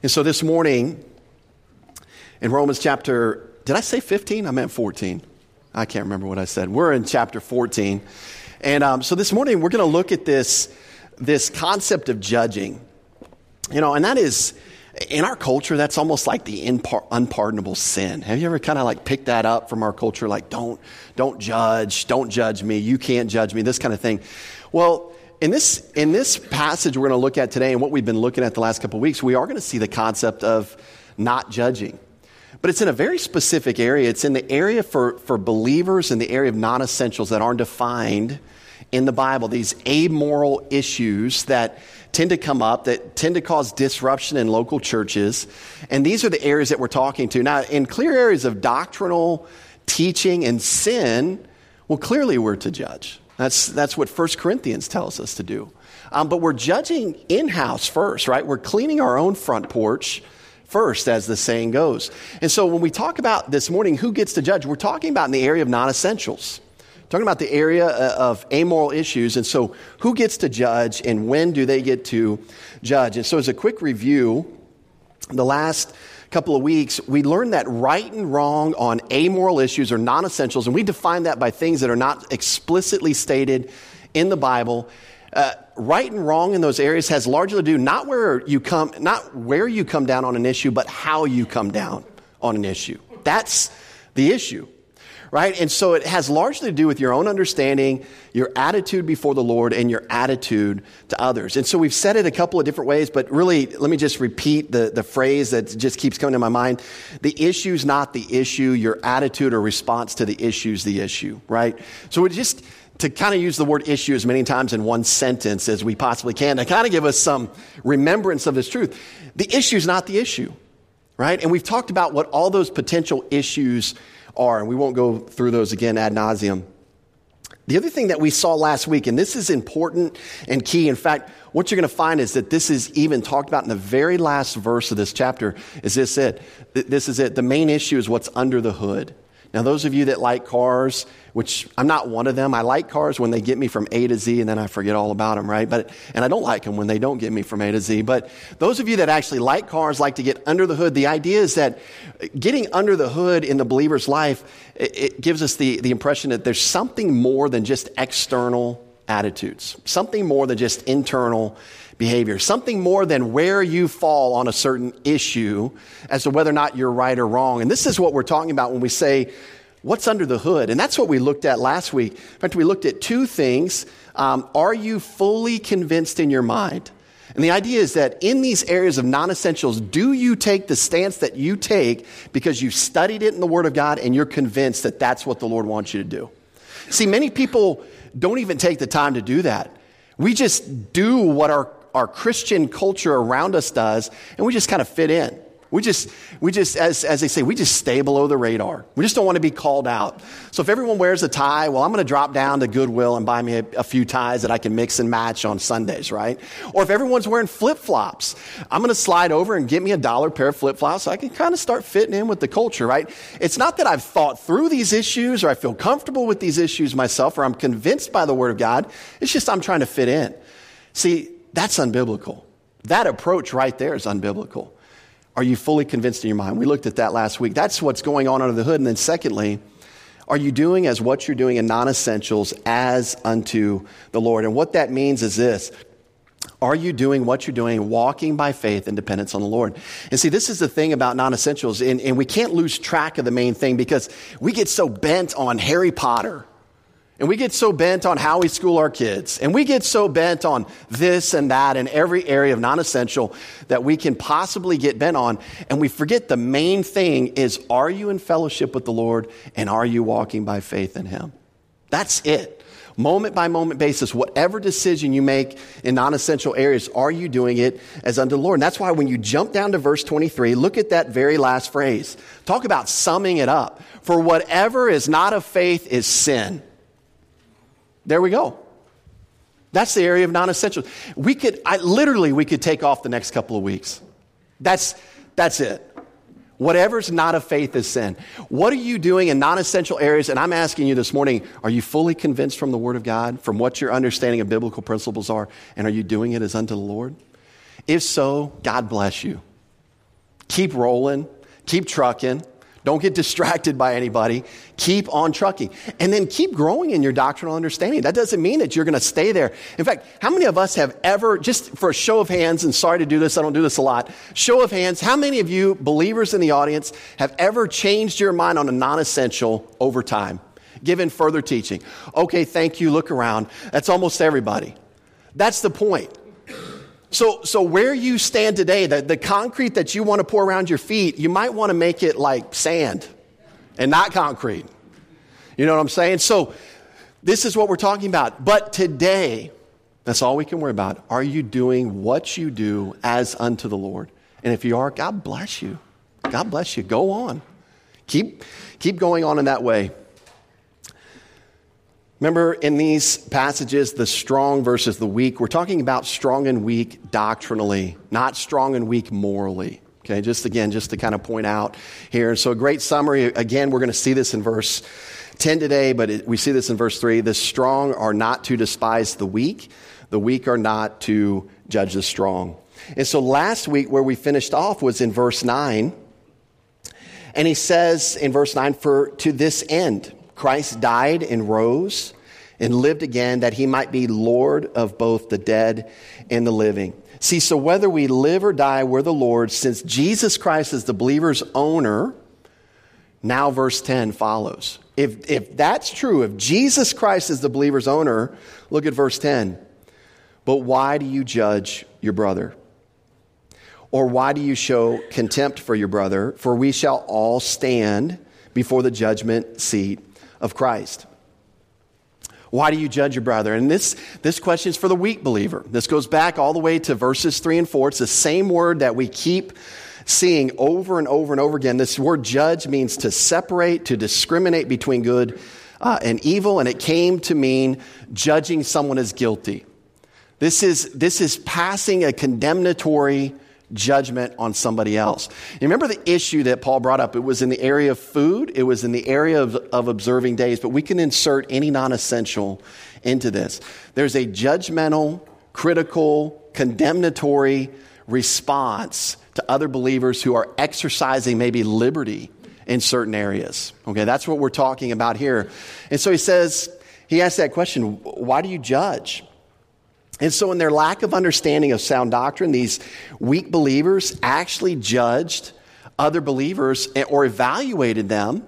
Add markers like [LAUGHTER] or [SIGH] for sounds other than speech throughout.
And so this morning, in Romans chapter, did I say 15? I meant 14. I can't remember what I said. We're in chapter 14. And um, so this morning, we're going to look at this, this concept of judging. You know, and that is, in our culture, that's almost like the unpardonable sin. Have you ever kind of like picked that up from our culture? Like, don't, don't judge, don't judge me, you can't judge me, this kind of thing. Well, in this, in this passage we're going to look at today and what we've been looking at the last couple of weeks, we are going to see the concept of not judging. But it's in a very specific area. It's in the area for, for believers in the area of non essentials that aren't defined in the Bible, these amoral issues that tend to come up, that tend to cause disruption in local churches. And these are the areas that we're talking to. Now, in clear areas of doctrinal teaching and sin, well, clearly we're to judge. That's, that's what 1 Corinthians tells us to do. Um, but we're judging in house first, right? We're cleaning our own front porch first, as the saying goes. And so when we talk about this morning who gets to judge, we're talking about in the area of non essentials. Talking about the area uh, of amoral issues. And so who gets to judge and when do they get to judge? And so as a quick review, the last couple of weeks, we learned that right and wrong on amoral issues are non essentials, and we define that by things that are not explicitly stated in the Bible. Uh, right and wrong in those areas has largely to do not where you come, not where you come down on an issue, but how you come down on an issue. That's the issue right? And so it has largely to do with your own understanding, your attitude before the Lord, and your attitude to others. And so we've said it a couple of different ways, but really, let me just repeat the, the phrase that just keeps coming to my mind. The issue is not the issue, your attitude or response to the issue is the issue, right? So we just, to kind of use the word issue as many times in one sentence as we possibly can to kind of give us some remembrance of this truth. The issue is not the issue, right? And we've talked about what all those potential issues are, and we won't go through those again ad nauseum. The other thing that we saw last week, and this is important and key, in fact, what you're going to find is that this is even talked about in the very last verse of this chapter. Is this it? This is it. The main issue is what's under the hood. Now, those of you that like cars, which I'm not one of them, I like cars when they get me from A to Z and then I forget all about them, right? But, and I don't like them when they don't get me from A to Z. But those of you that actually like cars, like to get under the hood, the idea is that getting under the hood in the believer's life, it, it gives us the, the impression that there's something more than just external attitudes, something more than just internal behavior, something more than where you fall on a certain issue as to whether or not you're right or wrong. And this is what we're talking about when we say, what's under the hood? And that's what we looked at last week. In fact, we looked at two things. Um, are you fully convinced in your mind? And the idea is that in these areas of non essentials, do you take the stance that you take because you've studied it in the Word of God and you're convinced that that's what the Lord wants you to do? See, many people don't even take the time to do that. We just do what our our Christian culture around us does, and we just kind of fit in. We just, we just, as, as they say, we just stay below the radar. We just don't want to be called out. So if everyone wears a tie, well, I'm going to drop down to Goodwill and buy me a, a few ties that I can mix and match on Sundays, right? Or if everyone's wearing flip flops, I'm going to slide over and get me a dollar pair of flip flops so I can kind of start fitting in with the culture, right? It's not that I've thought through these issues or I feel comfortable with these issues myself or I'm convinced by the Word of God. It's just I'm trying to fit in. See, that's unbiblical. That approach right there is unbiblical. Are you fully convinced in your mind? We looked at that last week. That's what's going on under the hood. And then, secondly, are you doing as what you're doing in non essentials as unto the Lord? And what that means is this are you doing what you're doing, walking by faith and dependence on the Lord? And see, this is the thing about non essentials, and, and, we can't lose track of the main thing because we get so bent on Harry Potter and we get so bent on how we school our kids. And we get so bent on this and that in every area of non essential that we can possibly get bent on. And we forget the main thing is are you in fellowship with the Lord and are you walking by faith in Him? That's it. Moment by moment basis, whatever decision you make in non essential areas, are you doing it as unto the Lord? And that's why when you jump down to verse 23, look at that very last phrase. Talk about summing it up. For whatever is not of faith is sin. There we go. That's the area of non-essentials. We could, I, literally, we could take off the next couple of weeks. That's, that's it. Whatever's not of faith is sin. What are you doing in non essential areas? And I'm asking you this morning are you fully convinced from the Word of God, from what your understanding of biblical principles are, and are you doing it as unto the Lord? If so, God bless you. keep rolling, keep trucking. Don't get distracted by anybody. Keep on trucking. And then keep growing in your doctrinal understanding. That doesn't mean that you're going to stay there. In fact, how many of us have ever, just for a show of hands, and sorry to do this, I don't do this a lot, show of hands, how many of you, believers in the audience, have ever changed your mind on a non essential over time? Given further teaching. Okay, thank you, look around. That's almost everybody. That's the point. So, so where you stand today, the, the concrete that you want to pour around your feet, you might want to make it like sand and not concrete. You know what I'm saying? So this is what we're talking about. But today, that's all we can worry about. Are you doing what you do as unto the Lord? And if you are, God bless you. God bless you. Go on. Keep, keep going on in that way. Remember in these passages, the strong versus the weak, we're talking about strong and weak doctrinally, not strong and weak morally. Okay, just again, just to kind of point out here. So, a great summary. Again, we're going to see this in verse 10 today, but it, we see this in verse 3. The strong are not to despise the weak, the weak are not to judge the strong. And so, last week, where we finished off was in verse 9. And he says in verse 9, For to this end, Christ died and rose and lived again that he might be Lord of both the dead and the living. See, so whether we live or die, we're the Lord. Since Jesus Christ is the believer's owner, now verse 10 follows. If, if that's true, if Jesus Christ is the believer's owner, look at verse 10. But why do you judge your brother? Or why do you show contempt for your brother? For we shall all stand before the judgment seat of Christ. Why do you judge your brother? And this, this question is for the weak believer. This goes back all the way to verses 3 and 4. It's the same word that we keep seeing over and over and over again. This word judge means to separate, to discriminate between good uh, and evil, and it came to mean judging someone as guilty. This is, this is passing a condemnatory judgment on somebody else. You remember the issue that Paul brought up? It was in the area of food, it was in the area of, of observing days, but we can insert any non essential into this. There's a judgmental, critical, condemnatory response to other believers who are exercising maybe liberty in certain areas. Okay, that's what we're talking about here. And so he says, he asks that question why do you judge? And so, in their lack of understanding of sound doctrine, these weak believers actually judged other believers or evaluated them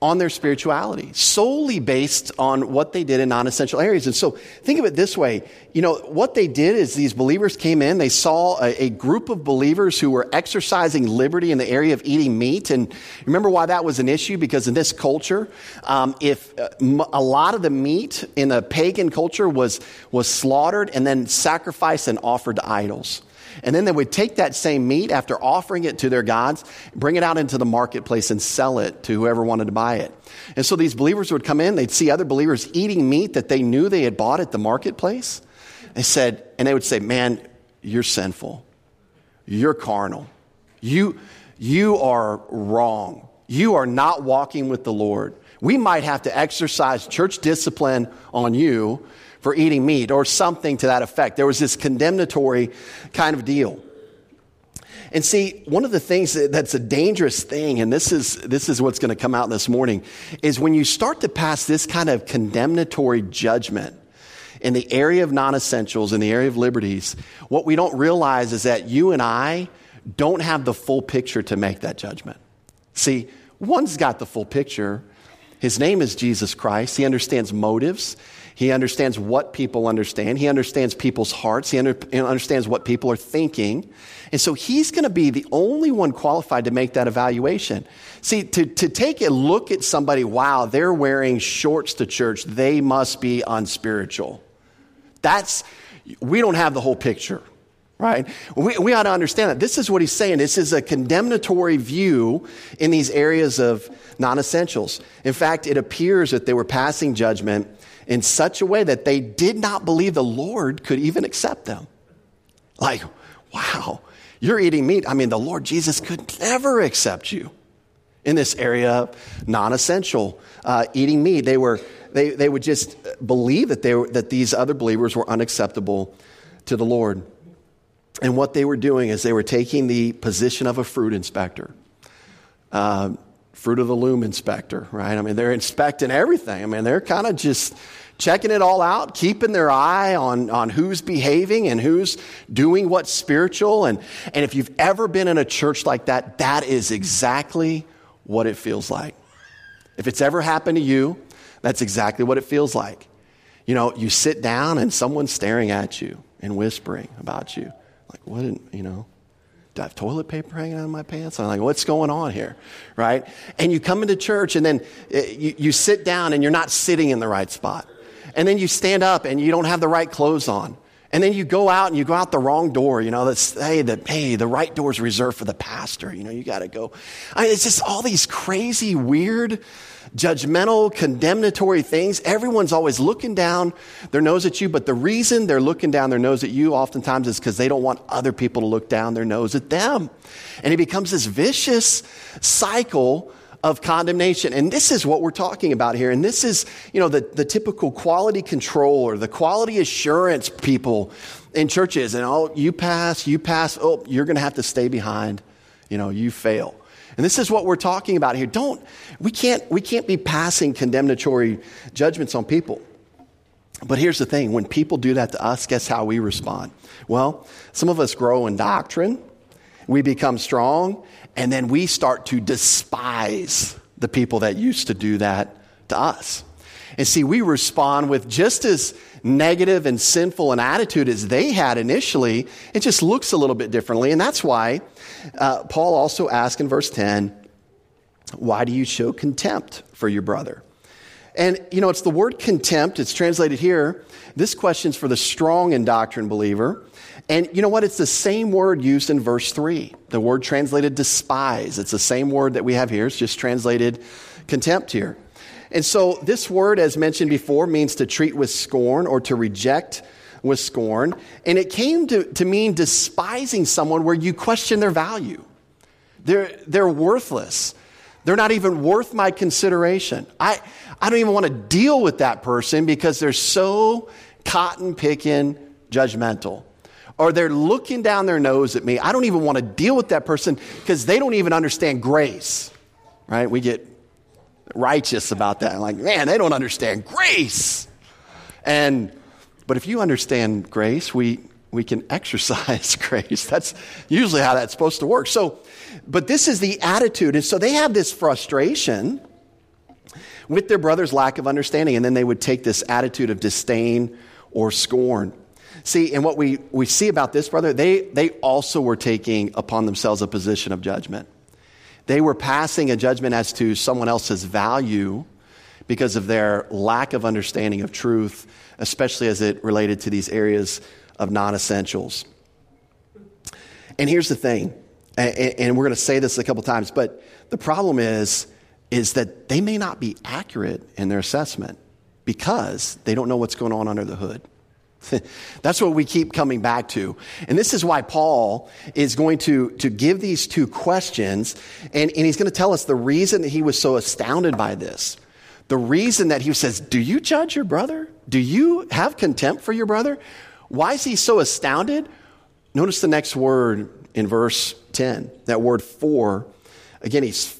on their spirituality, solely based on what they did in non essential areas. And so think of it this way you know, what they did is these believers came in, they saw a, a, group of believers who were exercising liberty in the area of eating meat. And remember why that was an issue? Because in this culture, um, if uh, a lot of the meat in a pagan culture was, was slaughtered and then sacrificed and offered to idols. And then they would take that same meat after offering it to their gods, bring it out into the marketplace and sell it to whoever wanted to buy it. And so these believers would come in, they'd see other believers eating meat that they knew they had bought at the marketplace. They said, and they would say, Man, you're sinful. You're carnal. You, you are wrong. You are not walking with the Lord. We might have to exercise church discipline on you for eating meat or something to that effect. There was this condemnatory kind of deal. And see, one of the things that's a dangerous thing, and this is, this is what's going to come out this morning, is when you start to pass this kind of condemnatory judgment in the area of non essentials, in the area of liberties, what we don't realize is that you and I don't have the full picture to make that judgment. See, one's got the full picture. His name is Jesus Christ. He understands motives. He understands what people understand. He understands people's hearts. He under, understands what people are thinking. And so he's going to be the only one qualified to make that evaluation. See, to, to take a look at somebody, wow, they're wearing shorts to church, they must be unspiritual. That's, we don't have the whole picture, right? We, we ought to understand that. This is what he's saying. This is a condemnatory view in these areas of non essentials. In fact, it appears that they were passing judgment in such a way that they did not believe the Lord could even accept them. Like, wow, you're eating meat. I mean, the Lord Jesus could never accept you in this area of non essential uh, eating meat. They, were, they, they would just believe that, they were, that these other believers were unacceptable to the Lord. And what they were doing is they were taking the position of a fruit inspector, uh, fruit of the loom inspector, right? I mean, they're inspecting everything. I mean, they're kind of just checking it all out, keeping their eye on, on who's behaving and who's doing what's spiritual. And, and if you've ever been in a church like that, that is exactly what it feels like. If it's ever happened to you, that's exactly what it feels like. You know, you sit down and someone's staring at you and whispering about you. Like, what, you know, do I have toilet paper hanging out of my pants? I'm like, what's going on here? Right? And you come into church and then eh, you, you sit down and you're not sitting in the right spot. And then you stand up and you don't have the right clothes on. And then you go out and you go out the wrong door. You know, that's, hey, the, hey, the right door is reserved for the pastor. You know, you got to go. I mean, it's just all these crazy, weird, judgmental, condemnatory things. Everyone's always looking down their nose at you, but the reason they're looking down their nose at you oftentimes is because they don't want other people to look down their nose at them. And it becomes this vicious cycle of condemnation. And this is what we're talking about here. And this is, you know, the, the typical quality control or the quality assurance people in churches. And oh, you pass, you pass, oh, you're going to have to stay behind. You know, you fail. And this is what we're talking about here. Don't, we can't, we can't be passing condemnatory judgments on people. But here's the thing when people do that to us, guess how we respond? Well, some of us grow in doctrine, we become strong, and then we start to despise the people that used to do that to us. And see, we respond with just as negative and sinful an attitude as they had initially. It just looks a little bit differently. And that's why uh, Paul also asks in verse 10, Why do you show contempt for your brother? And, you know, it's the word contempt, it's translated here. This question's for the strong in doctrine believer. And you know what? It's the same word used in verse 3. The word translated despise. It's the same word that we have here. It's just translated contempt here. And so this word, as mentioned before, means to treat with scorn or to reject with scorn. And it came to, to mean despising someone where you question their value. They're, they're worthless. They're not even worth my consideration. I, I don't even want to deal with that person because they're so cotton picking judgmental or they're looking down their nose at me. I don't even want to deal with that person because they don't even understand grace, right? We get righteous about that. Like, man, they don't understand grace. And, but if you understand grace, we, we can exercise [LAUGHS] grace. That's usually how that's supposed to work. So, but this is the attitude. And so they have this frustration with their brother's lack of understanding. And then they would take this attitude of disdain or scorn. See, and what we, we see about this brother, they, they also were taking upon themselves a position of judgment. They were passing a judgment as to someone else's value because of their lack of understanding of truth, especially as it related to these areas of non essentials. And here's the thing, and we're going to say this a couple times, but the problem is, is that they may not be accurate in their assessment because they don't know what's going on under the hood. [LAUGHS] That's what we keep coming back to. And this is why Paul is going to, to give these two questions, and, and he's going to tell us the reason that he was so astounded by this. The reason that he says, Do you judge your brother? Do you have contempt for your brother? Why is he so astounded? Notice the next word in verse 10, that word for. Again, he's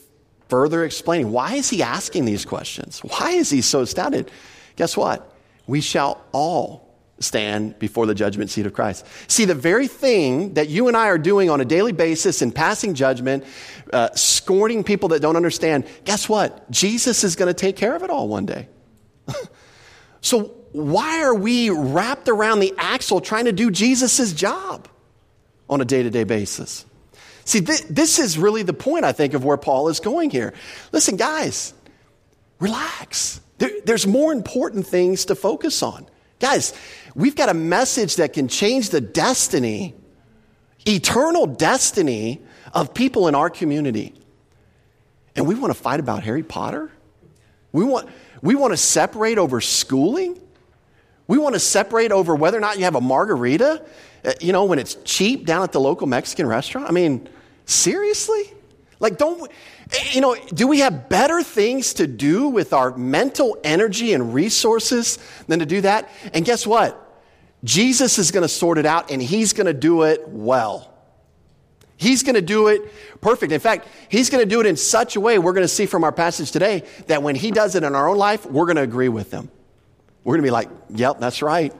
further explaining why is he asking these questions? Why is he so astounded? Guess what? We shall all stand before the judgment seat of Christ. See, the very thing that you and I are doing on a daily basis in passing judgment, uh, scorning people that don't understand, guess what? Jesus is going to take care of it all one day. [LAUGHS] so, why are we wrapped around the axle trying to do Jesus' job on a day to day basis? See, th- this is really the point, I think, of where Paul is going here. Listen, guys, relax. There, there's more important things to focus on. Guys, we've got a message that can change the destiny, eternal destiny of people in our community. And we want to fight about Harry Potter? We want, we want to separate over schooling? We want to separate over whether or not you have a margarita, uh, you know, when it's cheap down at the local Mexican restaurant? I mean, seriously? Like, don't, Eh, you know, do we have better things to do with our mental energy and resources than to do that? And guess what? Jesus is going to sort it out and he's going to do it well. He's going to do it perfect. In fact, he's going to do it in such a way, we're going to see from our passage today, that when he does it in our own life, we're going to agree with him. We're going to be like, yep, that's right.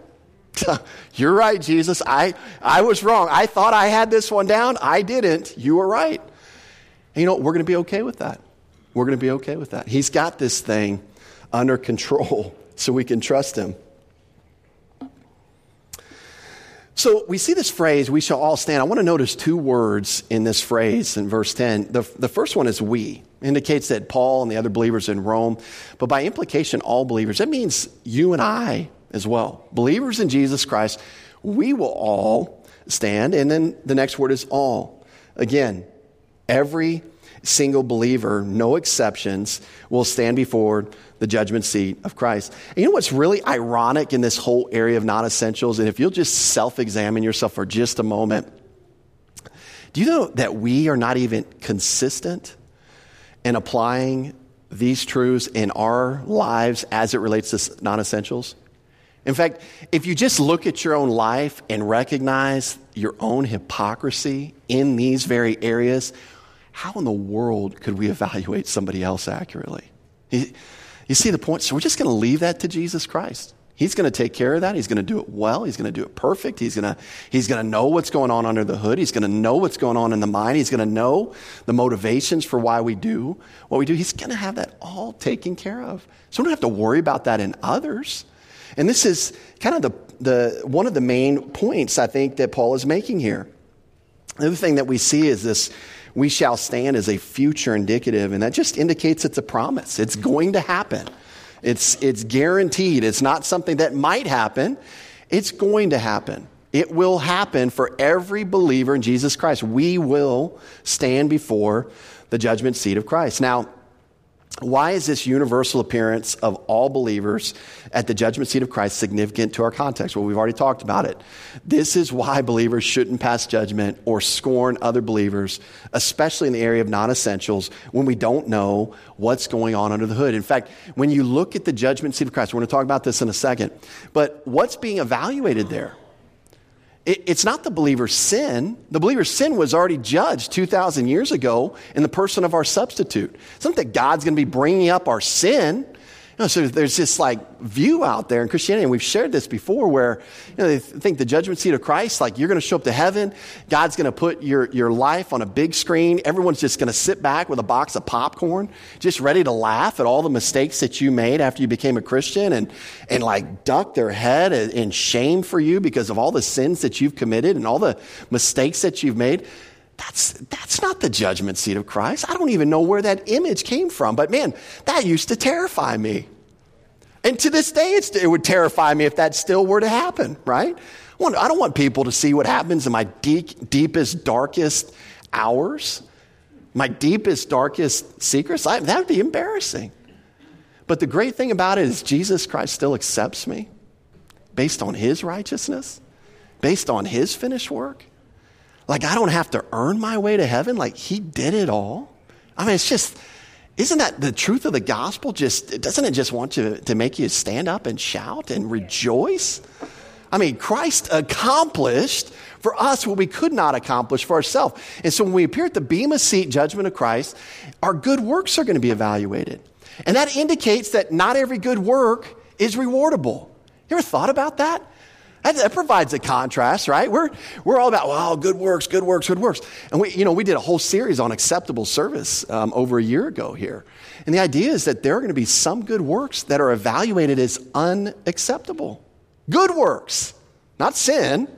[LAUGHS] You're right, Jesus. I, I was wrong. I thought I had this one down. I didn't. You were right. And you know, we're going to be okay with that. We're going to be okay with that. He's got this thing under control [LAUGHS] so we can trust him. So we see this phrase, we shall all stand. I want to notice two words in this phrase in verse 10. The, the first one is we, indicates that Paul and the other believers in Rome, but by implication, all believers. That means you and I as well. Believers in Jesus Christ, we will all stand. And then the next word is all. Again, every single believer, no exceptions, will stand before the judgment seat of Christ. And you know what's really ironic in this whole area of non essentials? And if you'll just self examine yourself for just a moment, do you know that we are not even consistent in applying these truths in our lives as it relates to non essentials? In fact, if you just look at your own life and recognize your own hypocrisy in these very areas, how in the world could we evaluate somebody else accurately? You see the point? So we're just going to leave that to Jesus Christ. He's going to take care of that. He's going to do it well. He's going to do it perfect. He's going to, he's going to know what's going on under the hood. He's going to know what's going on in the mind. He's going to know the motivations for why we do what we do. He's going to have that all taken care of. So we don't have to worry about that in others. And this is kind of the, the, one of the main points I think that Paul is making here. The other thing that we see is this we shall stand as a future indicative, and that just indicates it's a promise. It's mm-hmm. going to happen. It's, it's guaranteed. It's not something that might happen. It's going to happen. It will happen for every believer in Jesus Christ. We will stand before the judgment seat of Christ. Now, why is this universal appearance of all believers at the judgment seat of Christ significant to our context? Well, we've already talked about it. This is why believers shouldn't pass judgment or scorn other believers, especially in the area of non essentials, when we don't know what's going on under the hood. In fact, when you look at the judgment seat of Christ, we're going to talk about this in a second, but what's being evaluated there? It's not the believer's sin. The believer's sin was already judged 2,000 years ago in the person of our substitute. It's not that God's going to be bringing up our sin. Know, so there's this like view out there in Christianity, and we've shared this before, where you know, they think the judgment seat of Christ, like you're going to show up to heaven, God's going to put your, your life on a big screen, everyone's just going to sit back with a box of popcorn, just ready to laugh at all the mistakes that you made after you became a Christian, and, and like duck their head in shame for you because of all the sins that you've committed and all the mistakes that you've made. That's, that's not the judgment seat of Christ. I don't even know where that image came from, but man, that used to terrify me. And to this day, it would terrify me if that still were to happen, right? I don't want people to see what happens in my deep, deepest, darkest hours, my deepest, darkest secrets. I, that would be embarrassing. But the great thing about it is Jesus Christ still accepts me based on his righteousness, based on his finished work. Like, I don't have to earn my way to heaven. Like, He did it all. I mean, it's just, isn't that the truth of the gospel? Just, doesn't it just want you to make you stand up and shout and rejoice? I mean, Christ accomplished for us what we could not accomplish for ourselves. And so when we appear at the Bema seat judgment of Christ, our good works are going to be evaluated. And that indicates that not every good work is rewardable. You ever thought about that? That, that, provides a contrast, right? We're, we're all about, wow, good works, good works, good works. And we, you know, we did a whole series on acceptable service um, over a year ago here. And the idea is that there are going to be some good works that are evaluated as unacceptable. Good works, not sin.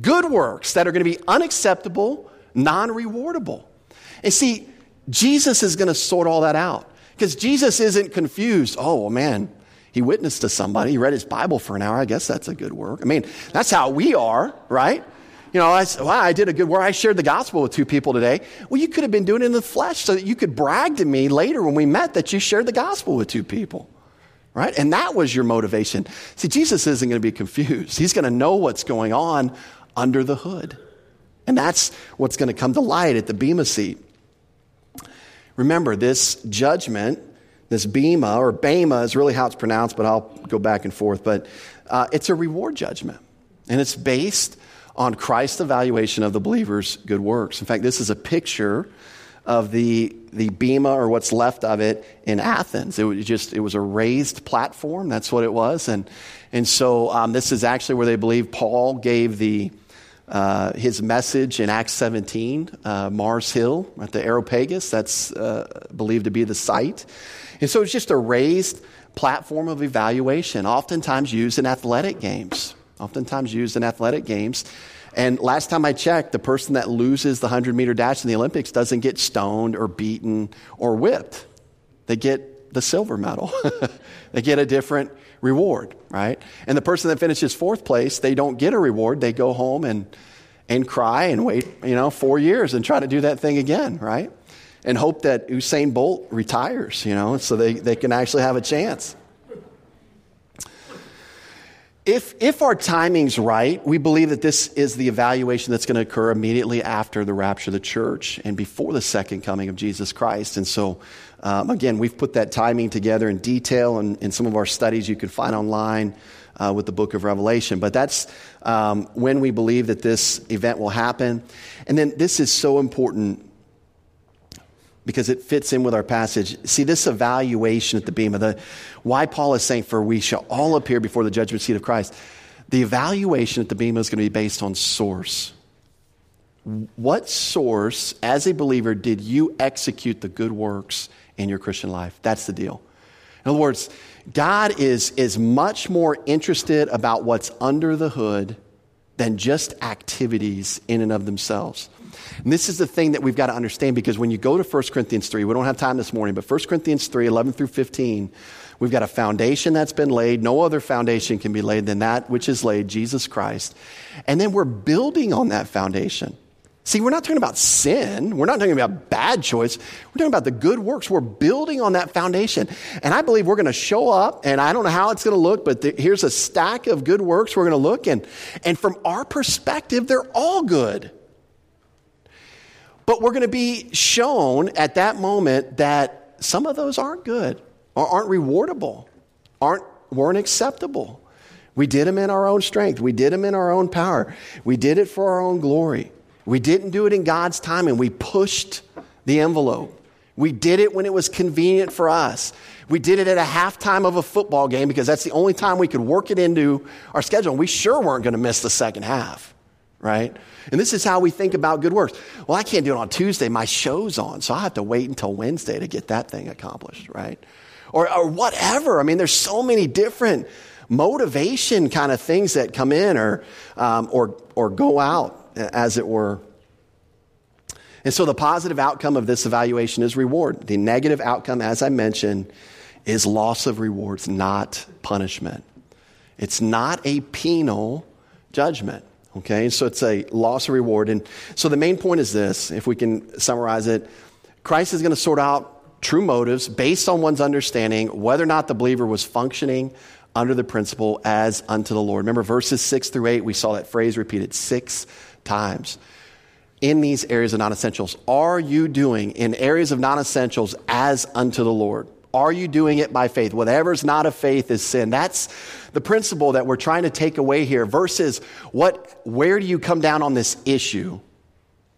Good works that are going to be unacceptable, non rewardable. And see, Jesus is going to sort all that out because Jesus isn't confused. Oh, man, he witnessed to somebody. He read his Bible for an hour. I guess that's a good work. I mean, that's how we are, right? You know, I, well, I did a good work. I shared the gospel with two people today. Well, you could have been doing it in the flesh so that you could brag to me later when we met that you shared the gospel with two people, right? And that was your motivation. See, Jesus isn't going to be confused. He's going to know what's going on under the hood. And that's what's going to come to light at the Bema seat. Remember, this judgment This Bema, or Bema is really how it's pronounced, but I'll go back and forth. But uh, it's a reward judgment. And it's based on Christ's evaluation of the believer's good works. In fact, this is a picture of the, the Bema or what's left of it in Athens. It was just, it was a raised platform. That's what it was. And, and so um, this is actually where they believe Paul gave the, uh, his message in Acts 17, uh, Mars Hill at the Areopagus. That's uh, believed to be the site. And so it's just a raised platform of evaluation, oftentimes used in athletic games. Oftentimes used in athletic games. And last time I checked, the person that loses the 100 meter dash in the Olympics doesn't get stoned or beaten or whipped. They get the silver medal, [LAUGHS] they get a different reward, right? And the person that finishes fourth place, they don't get a reward. They go home and, and cry and wait, you know, four years and try to do that thing again, right? And hope that Usain Bolt retires, you know, so they, they can actually have a chance. If, if our timing's right, we believe that this is the evaluation that's going to occur immediately after the rapture of the church and before the second coming of Jesus Christ. And so, um, again, we've put that timing together in detail in, in some of our studies you can find online uh, with the book of Revelation. But that's um, when we believe that this event will happen. And then this is so important because it fits in with our passage. See, this evaluation at the Bema, the, why Paul is saying, For we shall all appear before the judgment seat of Christ. The evaluation at the Bema is going to be based on source. What source, as a believer, did you execute the good works in your Christian life? That's the deal. In other words, God is, is much more interested about what's under the hood than just activities in and of themselves. And this is the thing that we've got to understand because when you go to 1 Corinthians 3, we don't have time this morning, but 1 Corinthians 3, 11 through 15, we've got a foundation that's been laid. No other foundation can be laid than that which is laid, Jesus Christ. And then we're building on that foundation. See, we're not talking about sin. We're not talking about bad choice. We're talking about the good works. We're building on that foundation. And I believe we're going to show up, and I don't know how it's going to look, but the, here's a stack of good works we're going to look, and, and from our perspective, they're all good. But we're going to be shown at that moment that some of those aren't good or aren't rewardable, aren't, weren't acceptable. We did them in our own strength. We did them in our own power. We did it for our own glory. We didn't do it in God's time and we pushed the envelope. We did it when it was convenient for us. We did it at a halftime of a football game because that's the only time we could work it into our schedule. And we sure weren't going to miss the second half, right? And this is how we think about good works. Well, I can't do it on Tuesday. My show's on, so I have to wait until Wednesday to get that thing accomplished, right? Or, or whatever. I mean, there's so many different motivation kind of things that come in or, um, or, or go out, Uh, as it were. And so the positive outcome of this evaluation is reward. The negative outcome, as I mentioned, is loss of rewards, not punishment. It's not a penal judgment. Okay, so it's a loss of reward. And so the main point is this if we can summarize it Christ is going to sort out true motives based on one's understanding whether or not the believer was functioning under the principle as unto the Lord. Remember verses 6 through 8, we saw that phrase repeated six times. In these areas of non essentials, are you doing in areas of non essentials as unto the Lord? Are you doing it by faith? Whatever's not of faith is sin. That's the principle that we're trying to take away here. Versus what, where do you come down on this issue?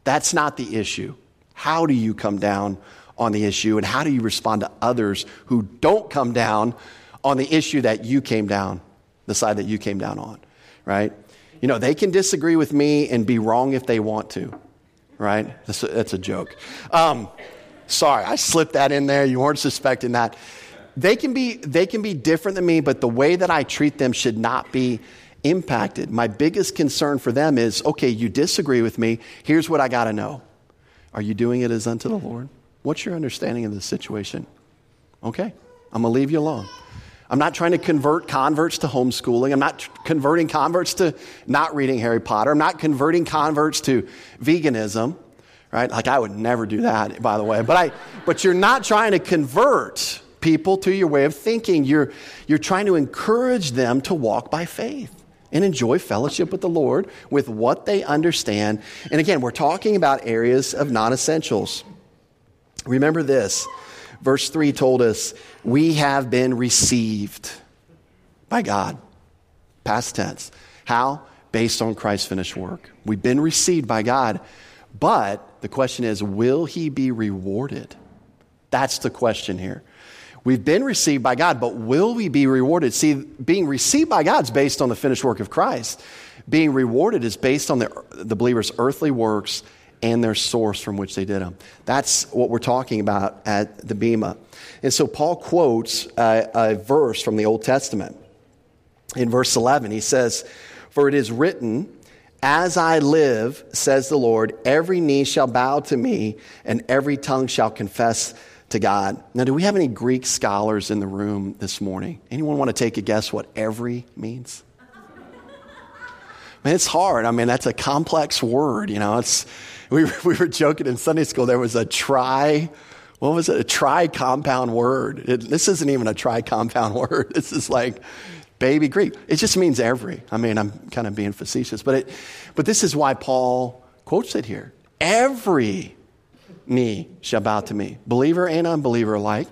That's not the issue. How do you come down on the issue and how do you respond to others who don't come down on the issue that you came down, the side that you came down on, right? You know, they can disagree with me and be wrong if they want to, right? That's a, that's a joke. Um, Sorry, I slipped that in there. You weren't suspecting that. They can be, they can be different than me, but the way that I treat them should not be impacted. My biggest concern for them is okay, you disagree with me. Here's what I got to know Are you doing it as unto the Lord? What's your understanding of the situation? Okay, I'm going to leave you alone. I'm not trying to convert converts to homeschooling. I'm not converting converts to not reading Harry Potter. I'm not converting converts to veganism right? Like I would never do that, by the way. But I, but you're not trying to convert people to your way of thinking. You're, you're trying to encourage them to walk by faith and enjoy fellowship with the Lord with what they understand. And again, we're talking about areas of non essentials. Remember this Verse 3 told us, We have been received by God. Past tense. How? Based on Christ's finished work. We've been received by God, but the question is, will he be rewarded? That's the question here. We've been received by God, but will we be rewarded? See, being received by God is based on the finished work of Christ. Being rewarded is based on the, the believer's earthly works and their source from which they did them. That's what we're talking about at the Bema. And so Paul quotes a, a verse from the Old Testament. In verse 11, he says, For it is written, as I live, says the Lord, every knee shall bow to me, and every tongue shall confess to God. Now, do we have any Greek scholars in the room this morning? Anyone want to take a guess what every means? Man, it's hard. I mean, that's a complex word. You know, it's [LAUGHS] we, we were joking in Sunday school. There was a tri, what was it? A tri compound word. It, this isn't even a tri compound [LAUGHS] word. This is like baby Greek. It just means every. I mean, I'm kind of being facetious, but it, but this is why Paul quotes it here. Every knee shall bow to me, believer and unbeliever alike.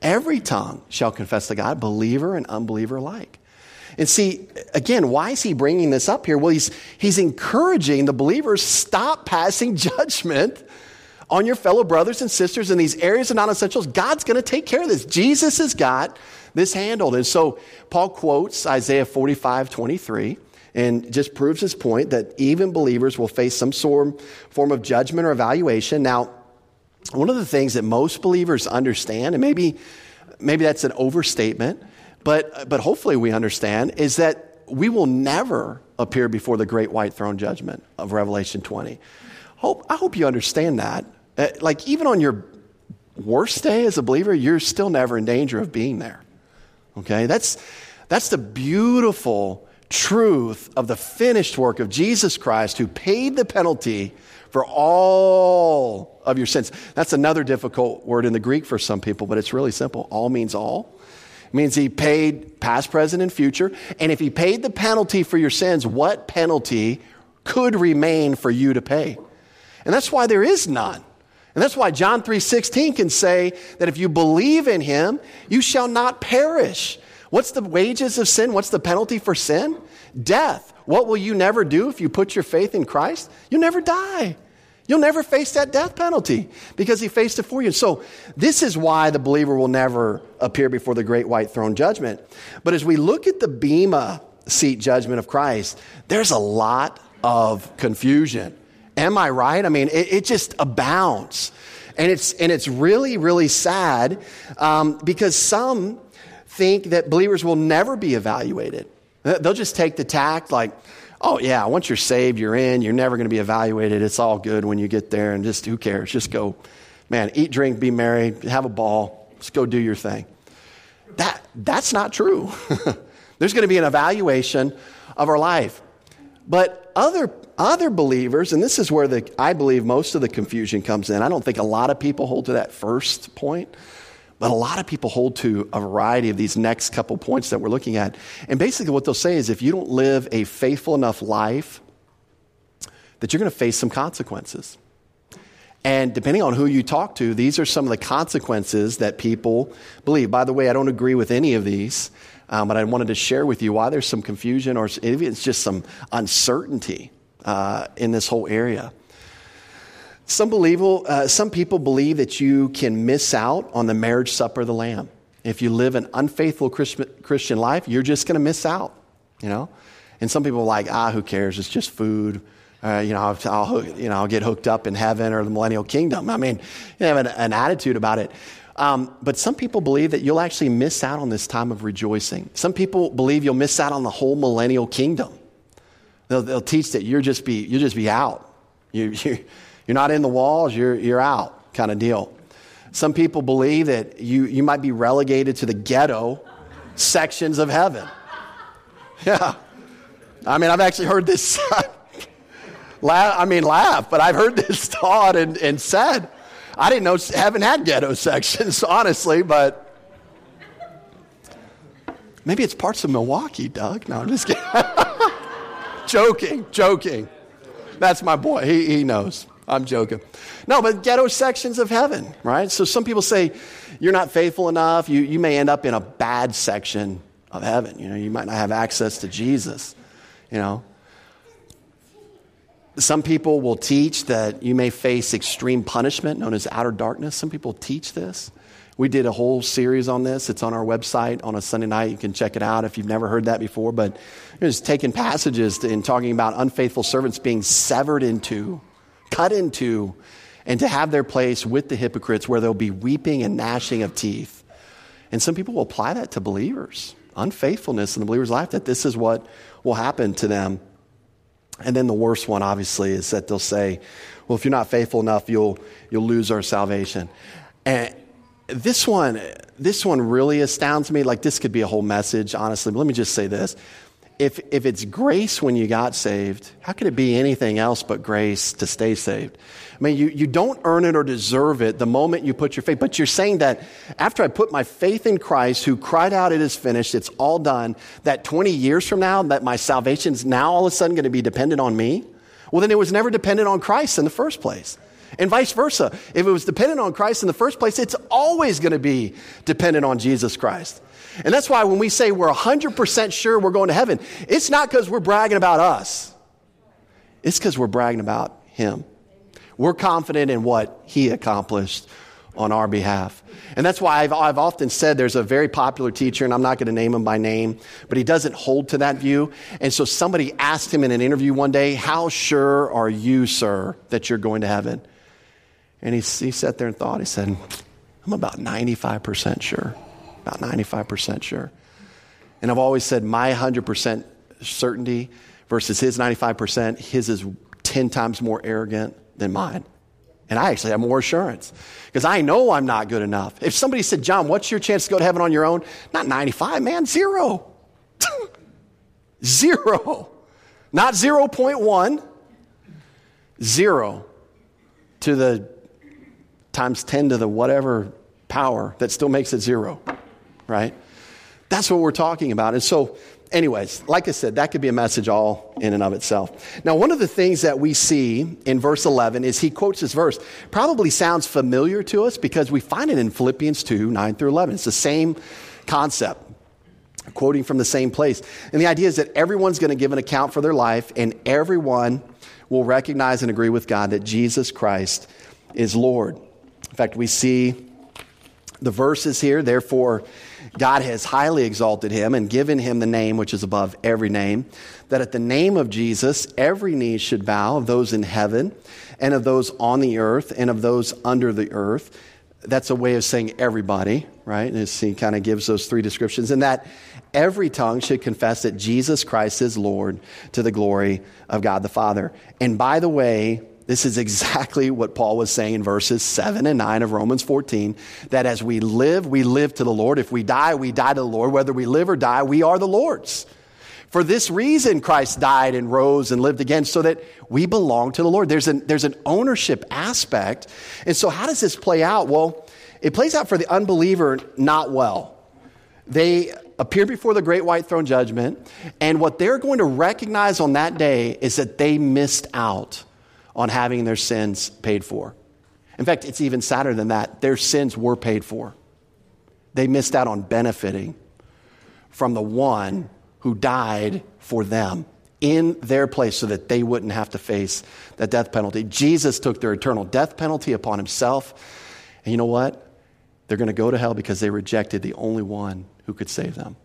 Every tongue shall confess to God, believer and unbeliever alike. And see, again, why is he bringing this up here? Well, he's, he's encouraging the believers stop passing [LAUGHS] judgment on your fellow brothers and sisters in these areas of non essentials. God's going to take care of this. Jesus has got this handled. And so Paul quotes Isaiah 45 23 and just proves his point that even believers will face some sort form of judgment or evaluation. Now, one of the things that most believers understand, and maybe, maybe that's an overstatement, but, but hopefully we understand, is that we will never appear before the great white throne judgment of Revelation 20. Hope, I hope you understand that. Uh, like, even on your worst day as a believer, you're still never in danger of being there. Okay? That's, that's the beautiful truth of the finished work of Jesus Christ who paid the penalty for all of your sins. That's another difficult word in the Greek for some people, but it's really simple. All means all. Means he paid past, present, and future. And if he paid the penalty for your sins, what penalty could remain for you to pay? And that's why there is none. And that's why John 3:16 can say that if you believe in him, you shall not perish. What's the wages of sin? What's the penalty for sin? Death. What will you never do if you put your faith in Christ? You'll never die. You'll never face that death penalty because he faced it for you. So, this is why the believer will never appear before the great white throne judgment. But as we look at the Bema seat judgment of Christ, there's a lot of confusion. Am I right? I mean, it, it just abounds. And it's, and it's really, really sad um, because some think that believers will never be evaluated. They'll just take the tact like, oh, yeah, once you're saved, you're in, you're never going to be evaluated. It's all good when you get there, and just who cares? Just go, man, eat, drink, be merry, have a ball, just go do your thing. That, that's not true. [LAUGHS] There's going to be an evaluation of our life. But other, other believers, and this is where the, I believe most of the confusion comes in. I don't think a lot of people hold to that first point. But a lot of people hold to a variety of these next couple points that we're looking at. And basically, what they'll say is if you don't live a faithful enough life, that you're going to face some consequences. And depending on who you talk to, these are some of the consequences that people believe. By the way, I don't agree with any of these, um, but I wanted to share with you why there's some confusion or it's just some uncertainty uh, in this whole area. Some, believe, uh, some people believe that you can miss out on the marriage supper of the Lamb. If you live an unfaithful Christian life, you're just going to miss out, you know? And some people are like, ah, who cares? It's just food. Uh, you, know, I'll, I'll, you know, I'll get hooked up in heaven or the millennial kingdom. I mean, you have an, an attitude about it. Um, but some people believe that you'll actually miss out on this time of rejoicing. Some people believe you'll miss out on the whole millennial kingdom. They'll, they'll teach that you'll just be, you'll just be out. You, [LAUGHS] you, you're not in the walls, you're, you're out kind of deal. Some people believe that you, you might be relegated to the ghetto sections of heaven. [LAUGHS] Yeah. I mean, I've actually heard this. laugh, I mean, laugh, but I've heard this [LAUGHS] taught and, and said. I didn't know heaven had ghetto [LAUGHS] sections, honestly, but maybe it's parts of Milwaukee, Doug. No, I'm just kidding. joking, joking. That's my boy. He, he knows. I'm joking. No, but ghetto sections of heaven, right? So some people say you're not faithful enough. You, you may end up in a bad section of heaven. You know, you might not have access to Jesus, you know. Some people will teach that you may face extreme punishment known as outer darkness. Some people teach this. We did a whole series on this. It's on our website on a Sunday night. You can check it out if you've never heard that before. But just taking passages and talking about unfaithful servants being severed into, cut into, and to have their place with the hypocrites where there'll be weeping and gnashing of teeth. And some people will apply that to believers unfaithfulness in the believer's life, that this is what will happen to them. And then the worst one, obviously, is that they'll say, well, if you're not faithful enough, you'll, you'll lose our salvation. And this one, this one really astounds me. Like, this could be a whole message, honestly. But let me just say this. If, if it's grace when you got saved, how could it be anything else but grace to stay saved? I mean, you, you don't earn it or deserve it the moment you put your faith, but you're saying that after I put my faith in Christ, who cried out, It is finished, it's all done, that 20 years from now, that my salvation is now all of a sudden going to be dependent on me? Well, then it was never dependent on Christ in the first place. And vice versa. If it was dependent on Christ in the first place, it's always going to be dependent on Jesus Christ. And that's why when we say we're 100% sure we're going to heaven, it's not because we're bragging about us, it's because we're bragging about Him. We're confident in what He accomplished on our behalf. And that's why I've, I've often said there's a very popular teacher, and I'm not going to name him by name, but he doesn't hold to that view. And so somebody asked him in an interview one day, How sure are you, sir, that you're going to heaven? And he, he sat there and thought, he said, I'm about 95% sure. About 95% sure. And I've always said my 100% certainty versus his 95%, his is 10 times more arrogant than mine. And I actually have more assurance because I know I'm not good enough. If somebody said, John, what's your chance to go to heaven on your own? Not 95, man, zero. [LAUGHS] zero. Not 0.1, zero to the times 10 to the whatever power that still makes it zero, right? That's what we're talking about. And so, anyways, like I said, that could be a message all in and of itself. Now, one of the things that we see in verse 11 is he quotes this verse. Probably sounds familiar to us because we find it in Philippians 2 9 through 11. It's the same concept, quoting from the same place. And the idea is that everyone's going to give an account for their life, and everyone will recognize and agree with God that Jesus Christ is Lord. In fact, we see the verses here, therefore, God has highly exalted him and given him the name which is above every name, that at the name of Jesus every knee should bow of those in heaven and of those on the earth and of those under the earth. That's a way of saying everybody, right? And he kind of gives those three descriptions. And that every tongue should confess that Jesus Christ is Lord to the glory of God the Father. And by the way, this is exactly what Paul was saying in verses 7 and 9 of Romans 14 that as we live, we live to the Lord. If we die, we die to the Lord. Whether we live or die, we are the Lord's. For this reason, Christ died and rose and lived again so that we belong to the Lord. There's an, there's an ownership aspect. And so, how does this play out? Well, it plays out for the unbeliever not well. They appear before the great white throne judgment, and what they're going to recognize on that day is that they missed out on having their sins paid for. In fact, it's even sadder than that. Their sins were paid for. They missed out on benefiting from the one who died for them in their place so that they wouldn't have to face that death penalty. Jesus took their eternal death penalty upon himself. And you know what? They're going to go to hell because they rejected the only one who could save them.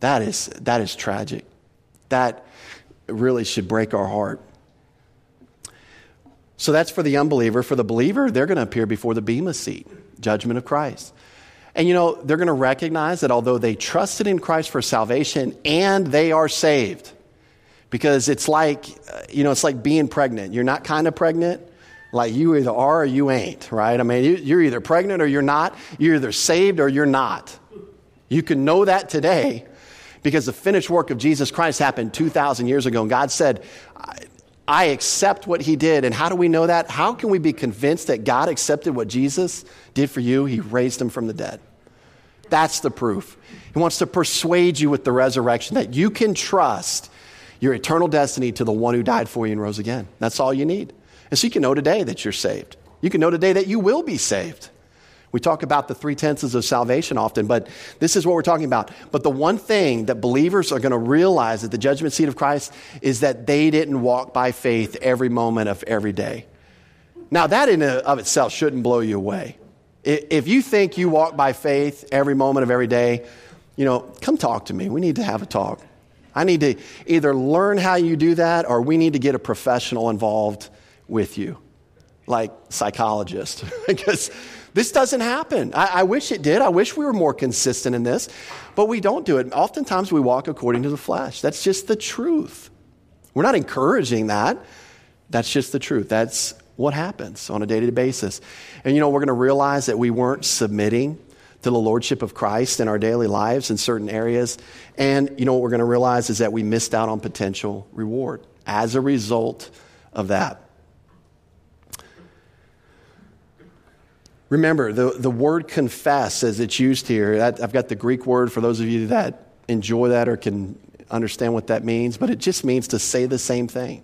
That is, that is tragic. That really should break our heart. So that's for the unbeliever. For the believer, they're going to appear before the Bema seat, judgment of Christ. And you know, they're going to recognize that although they trusted in Christ for salvation and they are saved, because it's like, uh, you know, it's like being pregnant. You're not kind of pregnant. Like you either are or you ain't, right? I mean, you're either pregnant or you're not. You're either saved or you're not. You can know that today because the finished work of Jesus Christ happened 2,000 years ago. And God said, I accept what he did. And how do we know that? How can we be convinced that God accepted what Jesus did for you? He raised him from the dead. That's the proof. He wants to persuade you with the resurrection that you can trust your eternal destiny to the one who died for you and rose again. That's all you need. And so you can know today that you're saved. You can know today that you will be saved. We talk about the three tenses of salvation often, but this is what we're talking about. But the one thing that believers are going to realize at the judgment seat of Christ is that they didn't walk by faith every moment of every day. Now, that in of itself shouldn't blow you away. If you think you walk by faith every moment of every day, you know, come talk to me. We need to have a talk. I need to either learn how you do that or we need to get a professional involved with you, like psychologist, [LAUGHS] because this doesn't happen. I, I, wish it did. I wish we were more consistent in this, but we don't do it. Oftentimes we walk according to the flesh. That's just the truth. We're not encouraging that. That's just the truth. That's what happens on a day to day basis. And you know, we're going to realize that we weren't submitting to the Lordship of Christ in our daily lives in certain areas. And you know, what we're going to realize is that we missed out on potential reward as a result of that. Remember, the, the word confess, as it's used here, I've got the Greek word for those of you that enjoy that or can understand what that means, but it just means to say the same thing.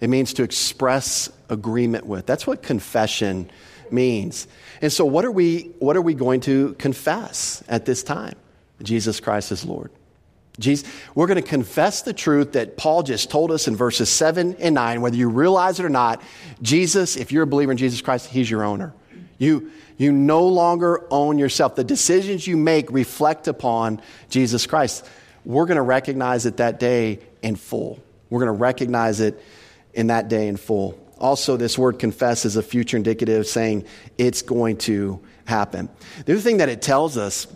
It means to express agreement with. That's what confession means. And so, what are we, what are we going to confess at this time? Jesus Christ is Lord. Jesus, we're going to confess the truth that Paul just told us in verses 7 and 9. Whether you realize it or not, Jesus, if you're a believer in Jesus Christ, He's your owner. You, you no longer own yourself. The decisions you make reflect upon Jesus Christ. We're going to recognize it that day in full. We're going to recognize it in that day in full. Also, this word confess is a future indicative saying it's going to happen. The other thing that it tells us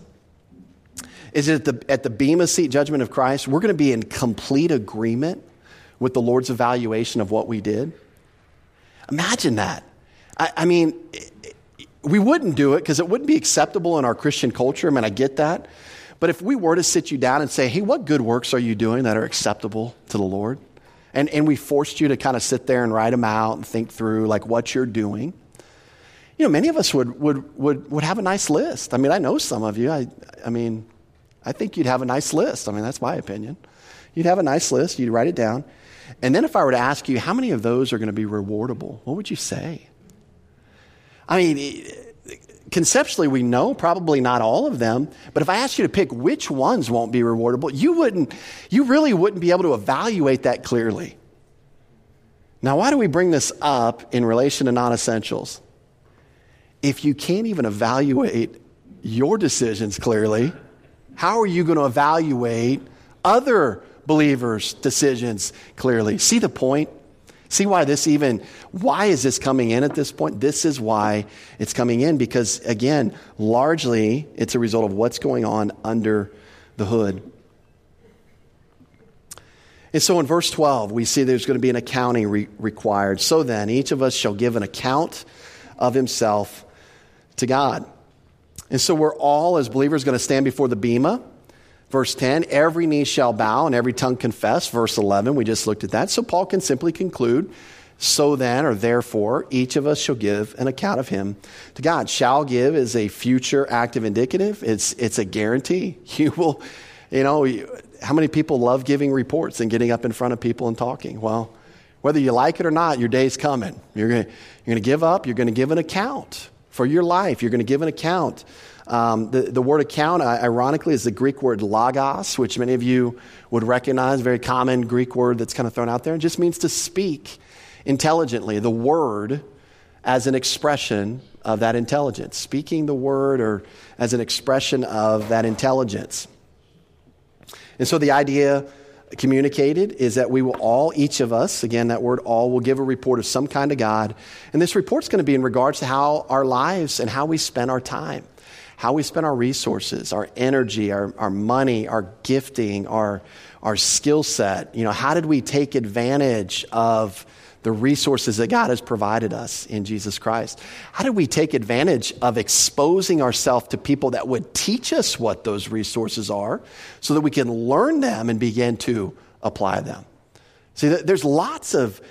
is that at the, at the Bema seat judgment of Christ, we're going to be in complete agreement with the Lord's evaluation of what we did. Imagine that. I, I mean, we wouldn't do it because it wouldn't be acceptable in our Christian culture. I mean, I get that. But if we were to sit you down and say, hey, what good works are you doing that are acceptable to the Lord? And, and we forced you to kind of sit there and write them out and think through like what you're doing. You know, many of us would, would, would, would have a nice list. I mean, I know some of you. I, I mean, I think you'd have a nice list. I mean, that's my opinion. You'd have a nice list, you'd write it down. And then if I were to ask you, how many of those are going to be rewardable? What would you say? I mean, conceptually, we know probably not all of them, but if I asked you to pick which ones won't be rewardable, you wouldn't, you really wouldn't be able to evaluate that clearly. Now, why do we bring this up in relation to non essentials? If you can't even evaluate your decisions clearly, how are you going to evaluate other believers' decisions clearly? See the point? See why this even, why is this coming in at this point? This is why it's coming in because, again, largely it's a result of what's going on under the hood. And so in verse 12, we see there's going to be an accounting re- required. So then, each of us shall give an account of himself to God. And so we're all, as believers, going to stand before the Bema Verse 10, every knee shall bow and every tongue confess. Verse 11, we just looked at that. So Paul can simply conclude, so then, or therefore, each of us shall give an account of him to God. Shall give is a future active indicative. It's, it's a guarantee. [LAUGHS] You will, you know, how many people love giving reports and getting up in front of people and talking? Well, whether you like it or not, your day's coming. You're going you're going to give up. You're going to give an account for your life. You're going to give an account um, the, the word account, ironically, is the Greek word logos, which many of you would recognize, very common Greek word that's kind of thrown out there. It just means to speak intelligently. The word as an expression of that intelligence, speaking the word or as an expression of that intelligence. And so the idea communicated is that we will all, each of us, again, that word all, will give a report of some kind of God. And this report's going to be in regards to how our lives and how we spend our time how we spend our resources, our energy, our, our money, our gifting, our, our skill set. You know, how did we take advantage of the resources that God has provided us in Jesus Christ? How did we take advantage of exposing ourselves to people that would teach us what those resources are so that we can learn them and begin to apply them? See, there's lots of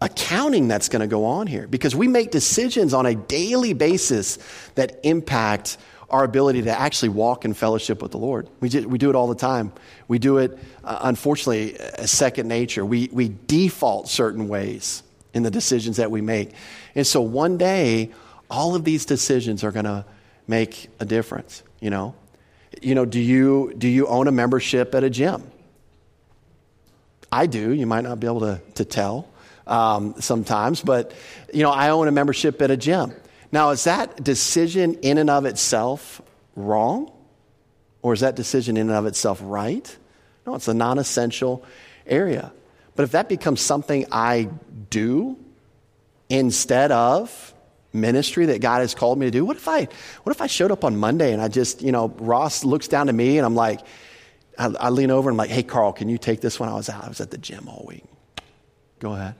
accounting that's going to go on here because we make decisions on a daily basis that impact our ability to actually walk in fellowship with the Lord. We, just, we do it all the time. We do it, uh, unfortunately, as second nature. We, we default certain ways in the decisions that we make. And so one day, all of these decisions are going to make a difference, you know? You know, do you, do you own a membership at a gym? I do. You might not be able to, to tell um, sometimes, but, you know, I own a membership at a gym. Now, is that decision in and of itself wrong? Or is that decision in and of itself right? No, it's a non essential area. But if that becomes something I do instead of ministry that God has called me to do, what if I, what if I showed up on Monday and I just, you know, Ross looks down to me and I'm like, I, I lean over and I'm like, hey, Carl, can you take this one? I was out. I was at the gym all week. Go ahead.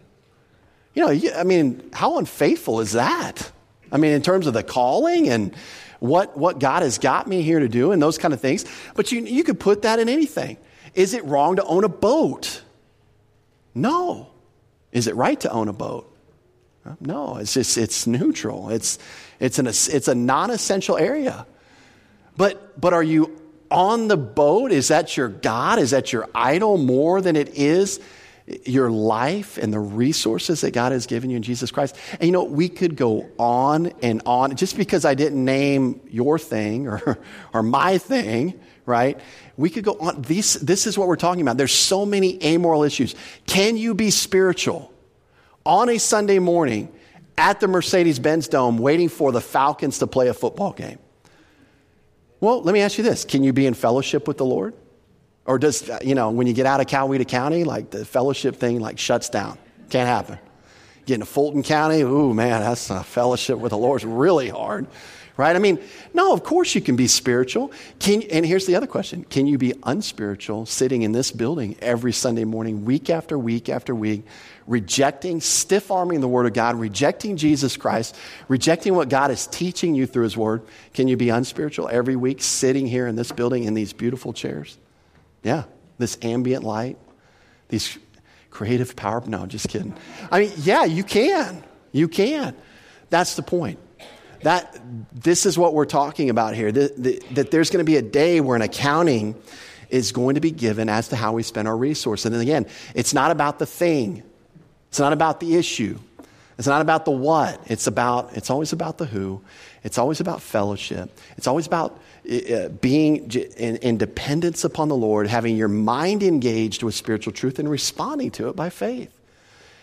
You know, I mean, how unfaithful is that? I mean, in terms of the calling and what, what God has got me here to do and those kind of things. But you, you could put that in anything. Is it wrong to own a boat? No. Is it right to own a boat? No, it's just, it's neutral. It's, it's, an, it's a non essential area. But, but are you on the boat? Is that your God? Is that your idol more than it is your life and the resources that God has given you in Jesus Christ? And you know, we could go on and on. Just because I didn't name your thing or, [LAUGHS] or my thing, right? We could go on. These, this is what we're talking about. There's so many amoral issues. Can you be spiritual on a Sunday morning at the Mercedes Benz Dome waiting for the Falcons to play a football game? Well, let me ask you this Can you be in fellowship with the Lord? Or does, you know, when you get out of Coweta County, like the fellowship thing, like shuts down? Can't happen. Getting to Fulton County, ooh, man, that's a fellowship with the Lord's really hard right? I mean, no, of course you can be spiritual. Can, and here's the other question Can you be unspiritual sitting in this building every Sunday morning, week after week after week, rejecting, stiff arming the Word of God, rejecting Jesus Christ, rejecting what God is teaching you through His Word? Can you be unspiritual every week sitting here in this building in these beautiful chairs? Yeah, this ambient light, these creative power. No, just kidding. I mean, yeah, you can. You can. That's the point. That, this is what we're talking about here the, the, that there's going to be a day where an accounting is going to be given as to how we spend our resource. And again, it's not about the thing, it's not about the issue, it's not about the what. It's, about, it's always about the who, it's always about fellowship, it's always about uh, being in, in dependence upon the Lord, having your mind engaged with spiritual truth and responding to it by faith.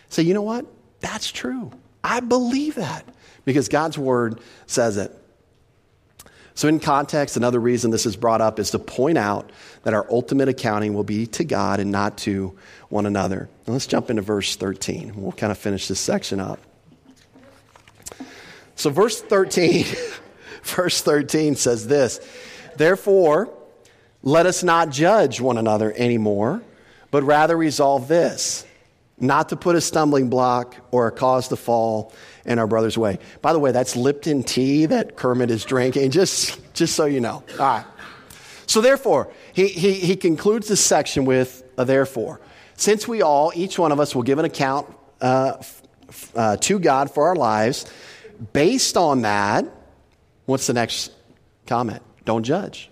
So, you know what? That's true. I believe that because God's word says it. So, in context, another reason this is brought up is to point out that our ultimate accounting will be to God and not to one another. Let's jump into verse 13. We'll kind of finish this section up. So, verse 13, [LAUGHS] [LAUGHS] verse 13 says this Therefore, let us not judge one another anymore, but rather resolve this not to put a stumbling block or a cause to fall in our brother's way. By the way, that's Lipton tea that Kermit is drinking, [LAUGHS] just, just so you know. All right. So, therefore, he, he, he concludes this section with a therefore. Since we all, each one of us, will give an account uh, uh, to God for our lives, based on that, what's the next comment? Don't judge.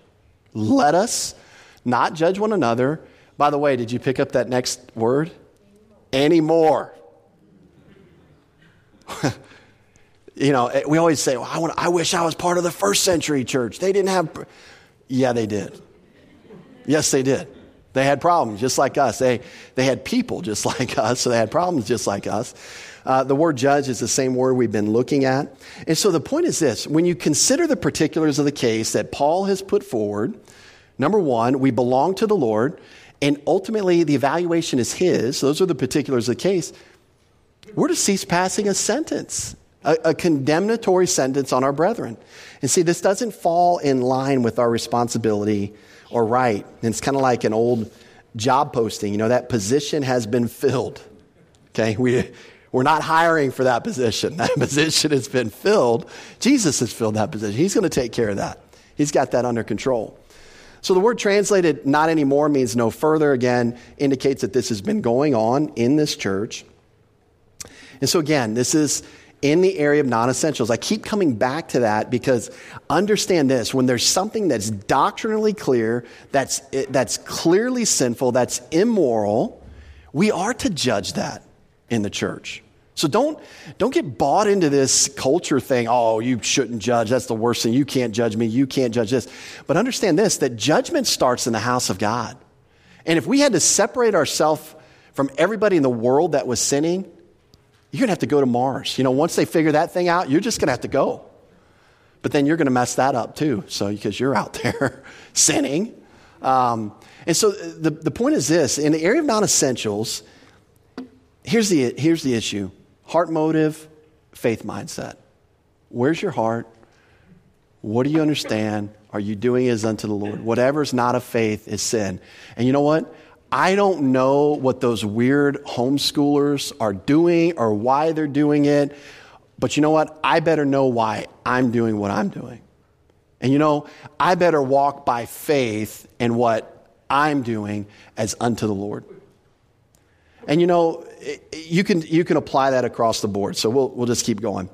Let us not judge one another. By the way, did you pick up that next word? Anymore. [LAUGHS] you know, eh, we always say, well, I, want, I wish I was part of the first century church. They didn't have. Yeah, they did. Yes, they did. They had problems just like us. They, they had people just [LAUGHS] like us, so they had problems just like us. Uh, the word judge is the same word we've been looking at. And so the point is this when you consider the particulars of the case that Paul has put forward, number one, we belong to the Lord, and ultimately the evaluation is his. Those are the particulars of the case. We're to cease passing a sentence a, condemnatory sentence on our brethren. And see, this doesn't fall in line with our responsibility or right. And it's kind of like an old job posting. You know, that position has been filled. Okay? We, we're not hiring for that position. [LAUGHS] That position has been filled. Jesus has filled that position. He's going to take care of that. He's got that under control. So the word translated not anymore means no further, again, indicates that this has been going on in this church. And so, again, this is in the area of non essentials. I keep coming back to that because understand this when there's something that's doctrinally clear, that's, that's clearly sinful, that's immoral, we are to judge that in the church. So don't, don't get bought into this culture thing. Oh, you shouldn't judge. That's the worst thing. You can't judge me. You can't judge this. But understand this that judgment starts in the house of God. And if we had to separate ourselves from everybody in the world that was sinning, you're going to have to go to Mars. You know, once they figure that thing out, you're just going to have to go. But then you're going to mess that up too. So, because you're out [LAUGHS] there sinning. Um, and so the, the point is this in the area of non essentials, here's the, here's the issue heart motive, faith mindset. Where's your heart? What do you understand? Are you doing as unto the Lord? Whatever is not of faith is sin. And you know what? I don't know what those weird homeschoolers are doing or why they're doing it, but you know what? I better know why I'm doing what I'm doing. And you know, I better walk by faith in what I'm doing as unto the Lord. And you know, you can, you can apply that across the board. So we'll, we'll just keep going.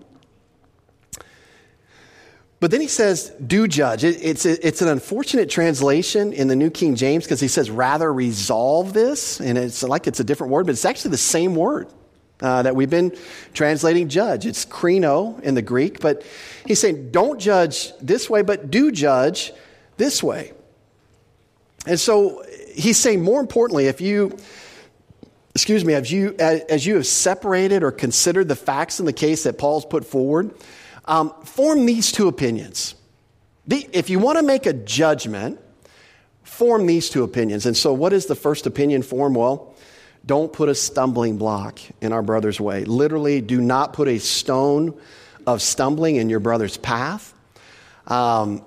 But then he says, do judge. It, it's, it's an unfortunate translation in the New King James because he says, rather resolve this. And it's like it's a different word, but it's actually the same word uh, that we've been translating judge. It's krino in the Greek, but he's saying, don't judge this way, but do judge this way. And so he's saying, more importantly, if you excuse me, as you, as you have separated or considered the facts in the case that Paul's put forward, um, form these two opinions. The, if you want to make a judgment, form these two opinions. And so, what is the first opinion form? Well, don't put a stumbling block in our brother's way. Literally, do not put a stone of stumbling in your brother's path. Um,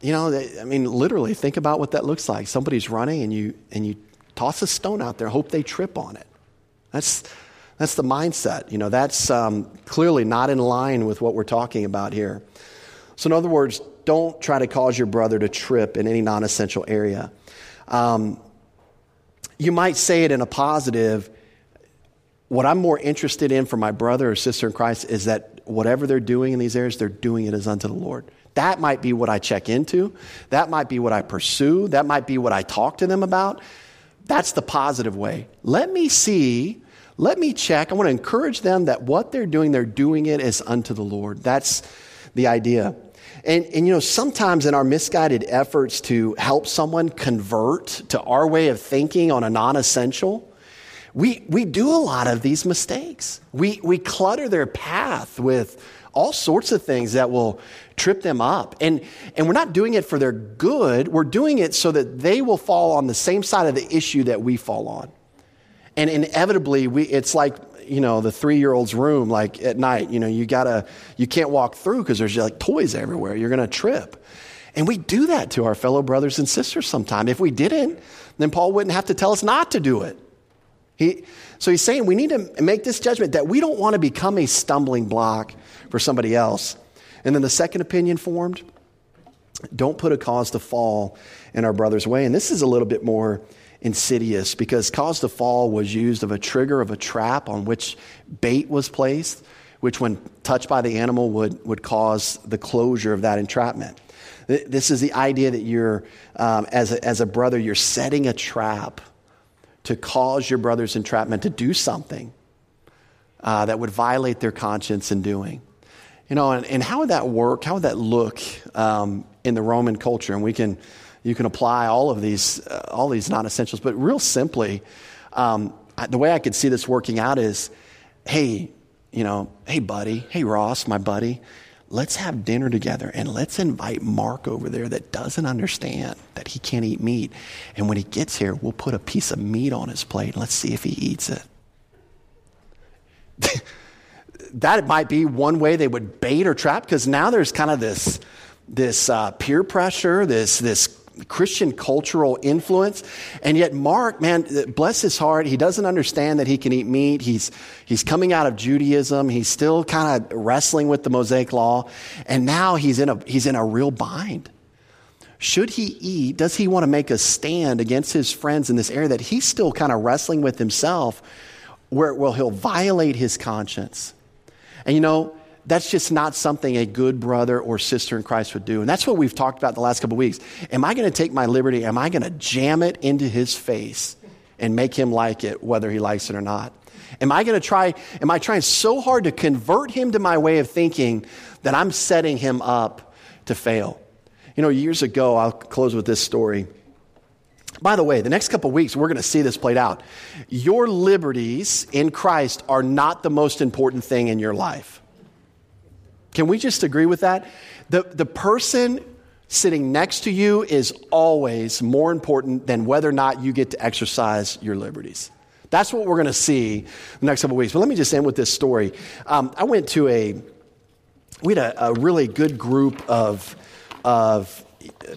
you know, I mean, literally, think about what that looks like. Somebody's running, and you and you toss a stone out there, hope they trip on it. That's, that's the mindset. You know, that's um, clearly not in line with what we're talking about here. So, in other words, don't try to cause your brother to trip in any non essential area. Um, you might say it in a positive. What I'm more interested in for my brother or sister in Christ is that whatever they're doing in these areas, they're doing it as unto the Lord. That might be what I check into. That might be what I pursue. That might be what I talk to them about. That's the positive way. Let me see, let me check. I want to encourage them that what they're doing, they're doing it as unto the Lord. That's the idea. And, and you know, sometimes in our misguided efforts to help someone convert to our way of thinking on a non essential, we, we do a lot of these mistakes. We, we clutter their path with all sorts of things that will trip them up. And, and we're not doing it for their good, we're doing it so that they will fall on the same side of the issue that we fall on. And inevitably, we, it's like, you know, the three year old's room, like at night, you know, you gotta, you can't walk through because there's like toys everywhere. You're gonna trip. And we do that to our fellow brothers and sisters sometimes. If we didn't, then Paul wouldn't have to tell us not to do it. He, so he's saying we need to make this judgment that we don't want to become a stumbling block for somebody else. And then the second opinion formed don't put a cause to fall in our brother's way. And this is a little bit more insidious because cause to fall was used of a trigger of a trap on which bait was placed, which, when touched by the animal, would, would cause the closure of that entrapment. This is the idea that you're, um, as, a, as a brother, you're setting a trap to cause your brother's entrapment to do something uh, that would violate their conscience in doing. You know, and, and how would that work? How would that look um, in the Roman culture? And we can, you can apply all of these, uh, all these non-essentials, but real simply, um, the way I could see this working out is, hey, you know, hey, buddy, hey, Ross, my buddy, let's have dinner together and let's invite Mark over there that doesn't understand that he can't eat meat. And when he gets here, we'll put a piece of meat on his plate and let's see if he eats it. [LAUGHS] that might be one way they would bait or trap because now there's kind of this, this uh, peer pressure, this, this Christian cultural influence. And yet, Mark, man, bless his heart, he doesn't understand that he can eat meat. He's, he's coming out of Judaism. He's still kind of wrestling with the Mosaic law. And now he's in a, he's in a real bind. Should he eat? Does he want to make a stand against his friends in this area that he's still kind of wrestling with himself, where well, he'll violate his conscience? And you know, that's just not something a good brother or sister in Christ would do. And that's what we've talked about the last couple of weeks. Am I going to take my liberty? Am I going to jam it into his face and make him like it, whether he likes it or not? Am I going to try, am I trying so hard to convert him to my way of thinking that I'm setting him up to fail? You know, years ago, I'll close with this story. By the way, the next couple weeks, we're going to see this played out. Your liberties in Christ are not the most important thing in your life. Can we just agree with that? The, the person sitting next to you is always more important than whether or not you get to exercise your liberties. That's what we're going to see the next couple weeks. But let me just end with this story. Um, I went to a, we had a, a really good group of, of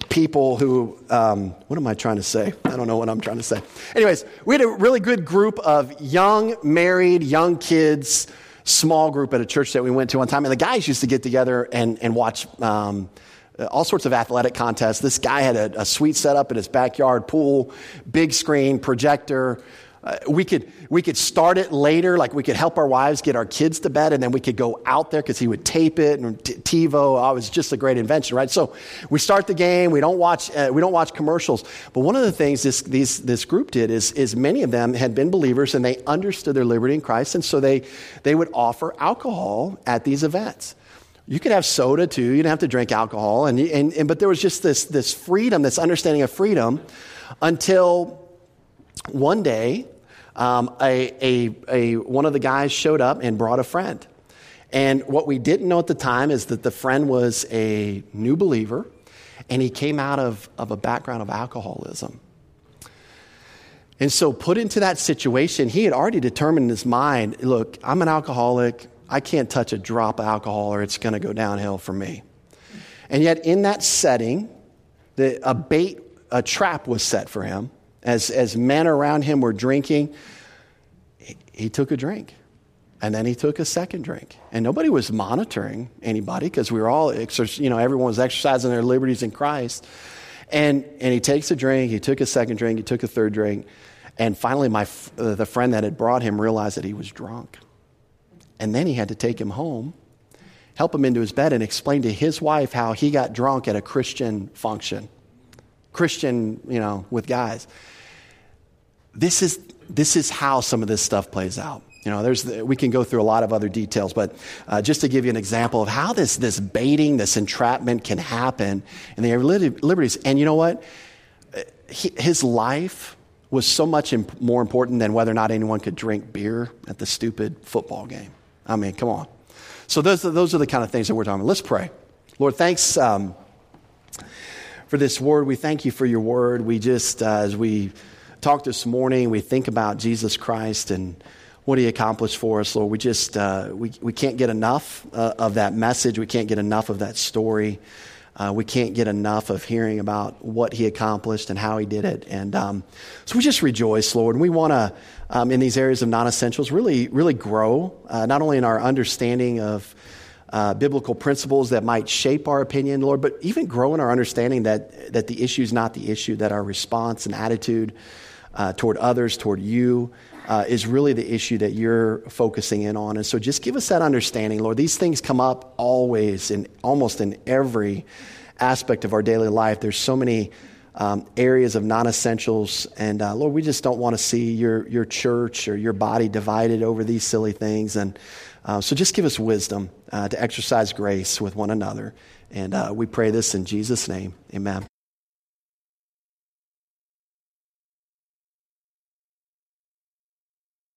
people who, um, what am I trying to say? I don't know what I'm trying to say. Anyways, we had a really good group of young, married, young kids, small group at a church that we went to one time. And the guys used to get together and, and watch um, all sorts of athletic contests. This guy had a, a set up in his backyard pool, big screen, projector. Uh, we, could, we could start it later, like we could help our wives get our kids to bed, and then we could go out there because he would tape it and t- TiVo. Oh, it was just a great invention, right? So we start the game. We don't watch, uh, we don't watch commercials. But one of the things this, these, this group did is, is many of them had been believers and they understood their liberty in Christ, and so they, they would offer alcohol at these events. You could have soda too. You didn't have to drink alcohol. And, and, and, but there was just this, this freedom, this understanding of freedom until one day, um, a, a, a, one of the guys showed up and brought a friend. And what we didn't know at the time is that the friend was a new believer and he came out of, of a background of alcoholism. And so, put into that situation, he had already determined in his mind look, I'm an alcoholic. I can't touch a drop of alcohol or it's going to go downhill for me. And yet, in that setting, the, a bait, a trap was set for him as, as men around him were drinking, he, he took a drink. And then he took a second drink. And nobody was monitoring anybody because we were all, you know, everyone was exercising their liberties in Christ. And, and he takes a drink, he took a second drink, he took a third drink. And finally, my, uh, the friend that had brought him realized that he was drunk. And then he had to take him home, help him into his bed, and explain to his wife how he got drunk at a Christian function. Christian, you know, with guys. This is, this is how some of this stuff plays out. You know, there's, we can go through a lot of other details, but uh, just to give you an example of how this, this baiting, this entrapment can happen in the liberties. And you know what? He, his life was so much imp- more important than whether or not anyone could drink beer at the stupid football game. I mean, come on. So those, those are the kind of things that we're talking about. Let's pray. Lord, thanks. Um, for this word. We thank you for your word. We just, uh, as we talk this morning, we think about Jesus Christ and what he accomplished for us, Lord. We just, uh, we, we can't get enough uh, of that message. We can't get enough of that story. Uh, we can't get enough of hearing about what he accomplished and how he did it. And um, so we just rejoice, Lord. And we want to, um, in these areas of non essentials, really, really grow, uh, not only in our understanding of uh, biblical principles that might shape our opinion, Lord, but even grow in our understanding that, that the issue is not the issue, that our response and attitude uh, toward others, toward you, uh, is really the issue that you're focusing in on. And so just give us that understanding, Lord. These things come up always in almost in every aspect of our daily life. There's so many um, areas of non essentials. And uh, Lord, we just don't want to see your, your church or your body divided over these silly things. And uh, so just give us wisdom uh, to exercise grace with one another. And uh, we pray this in Jesus' name. Amen.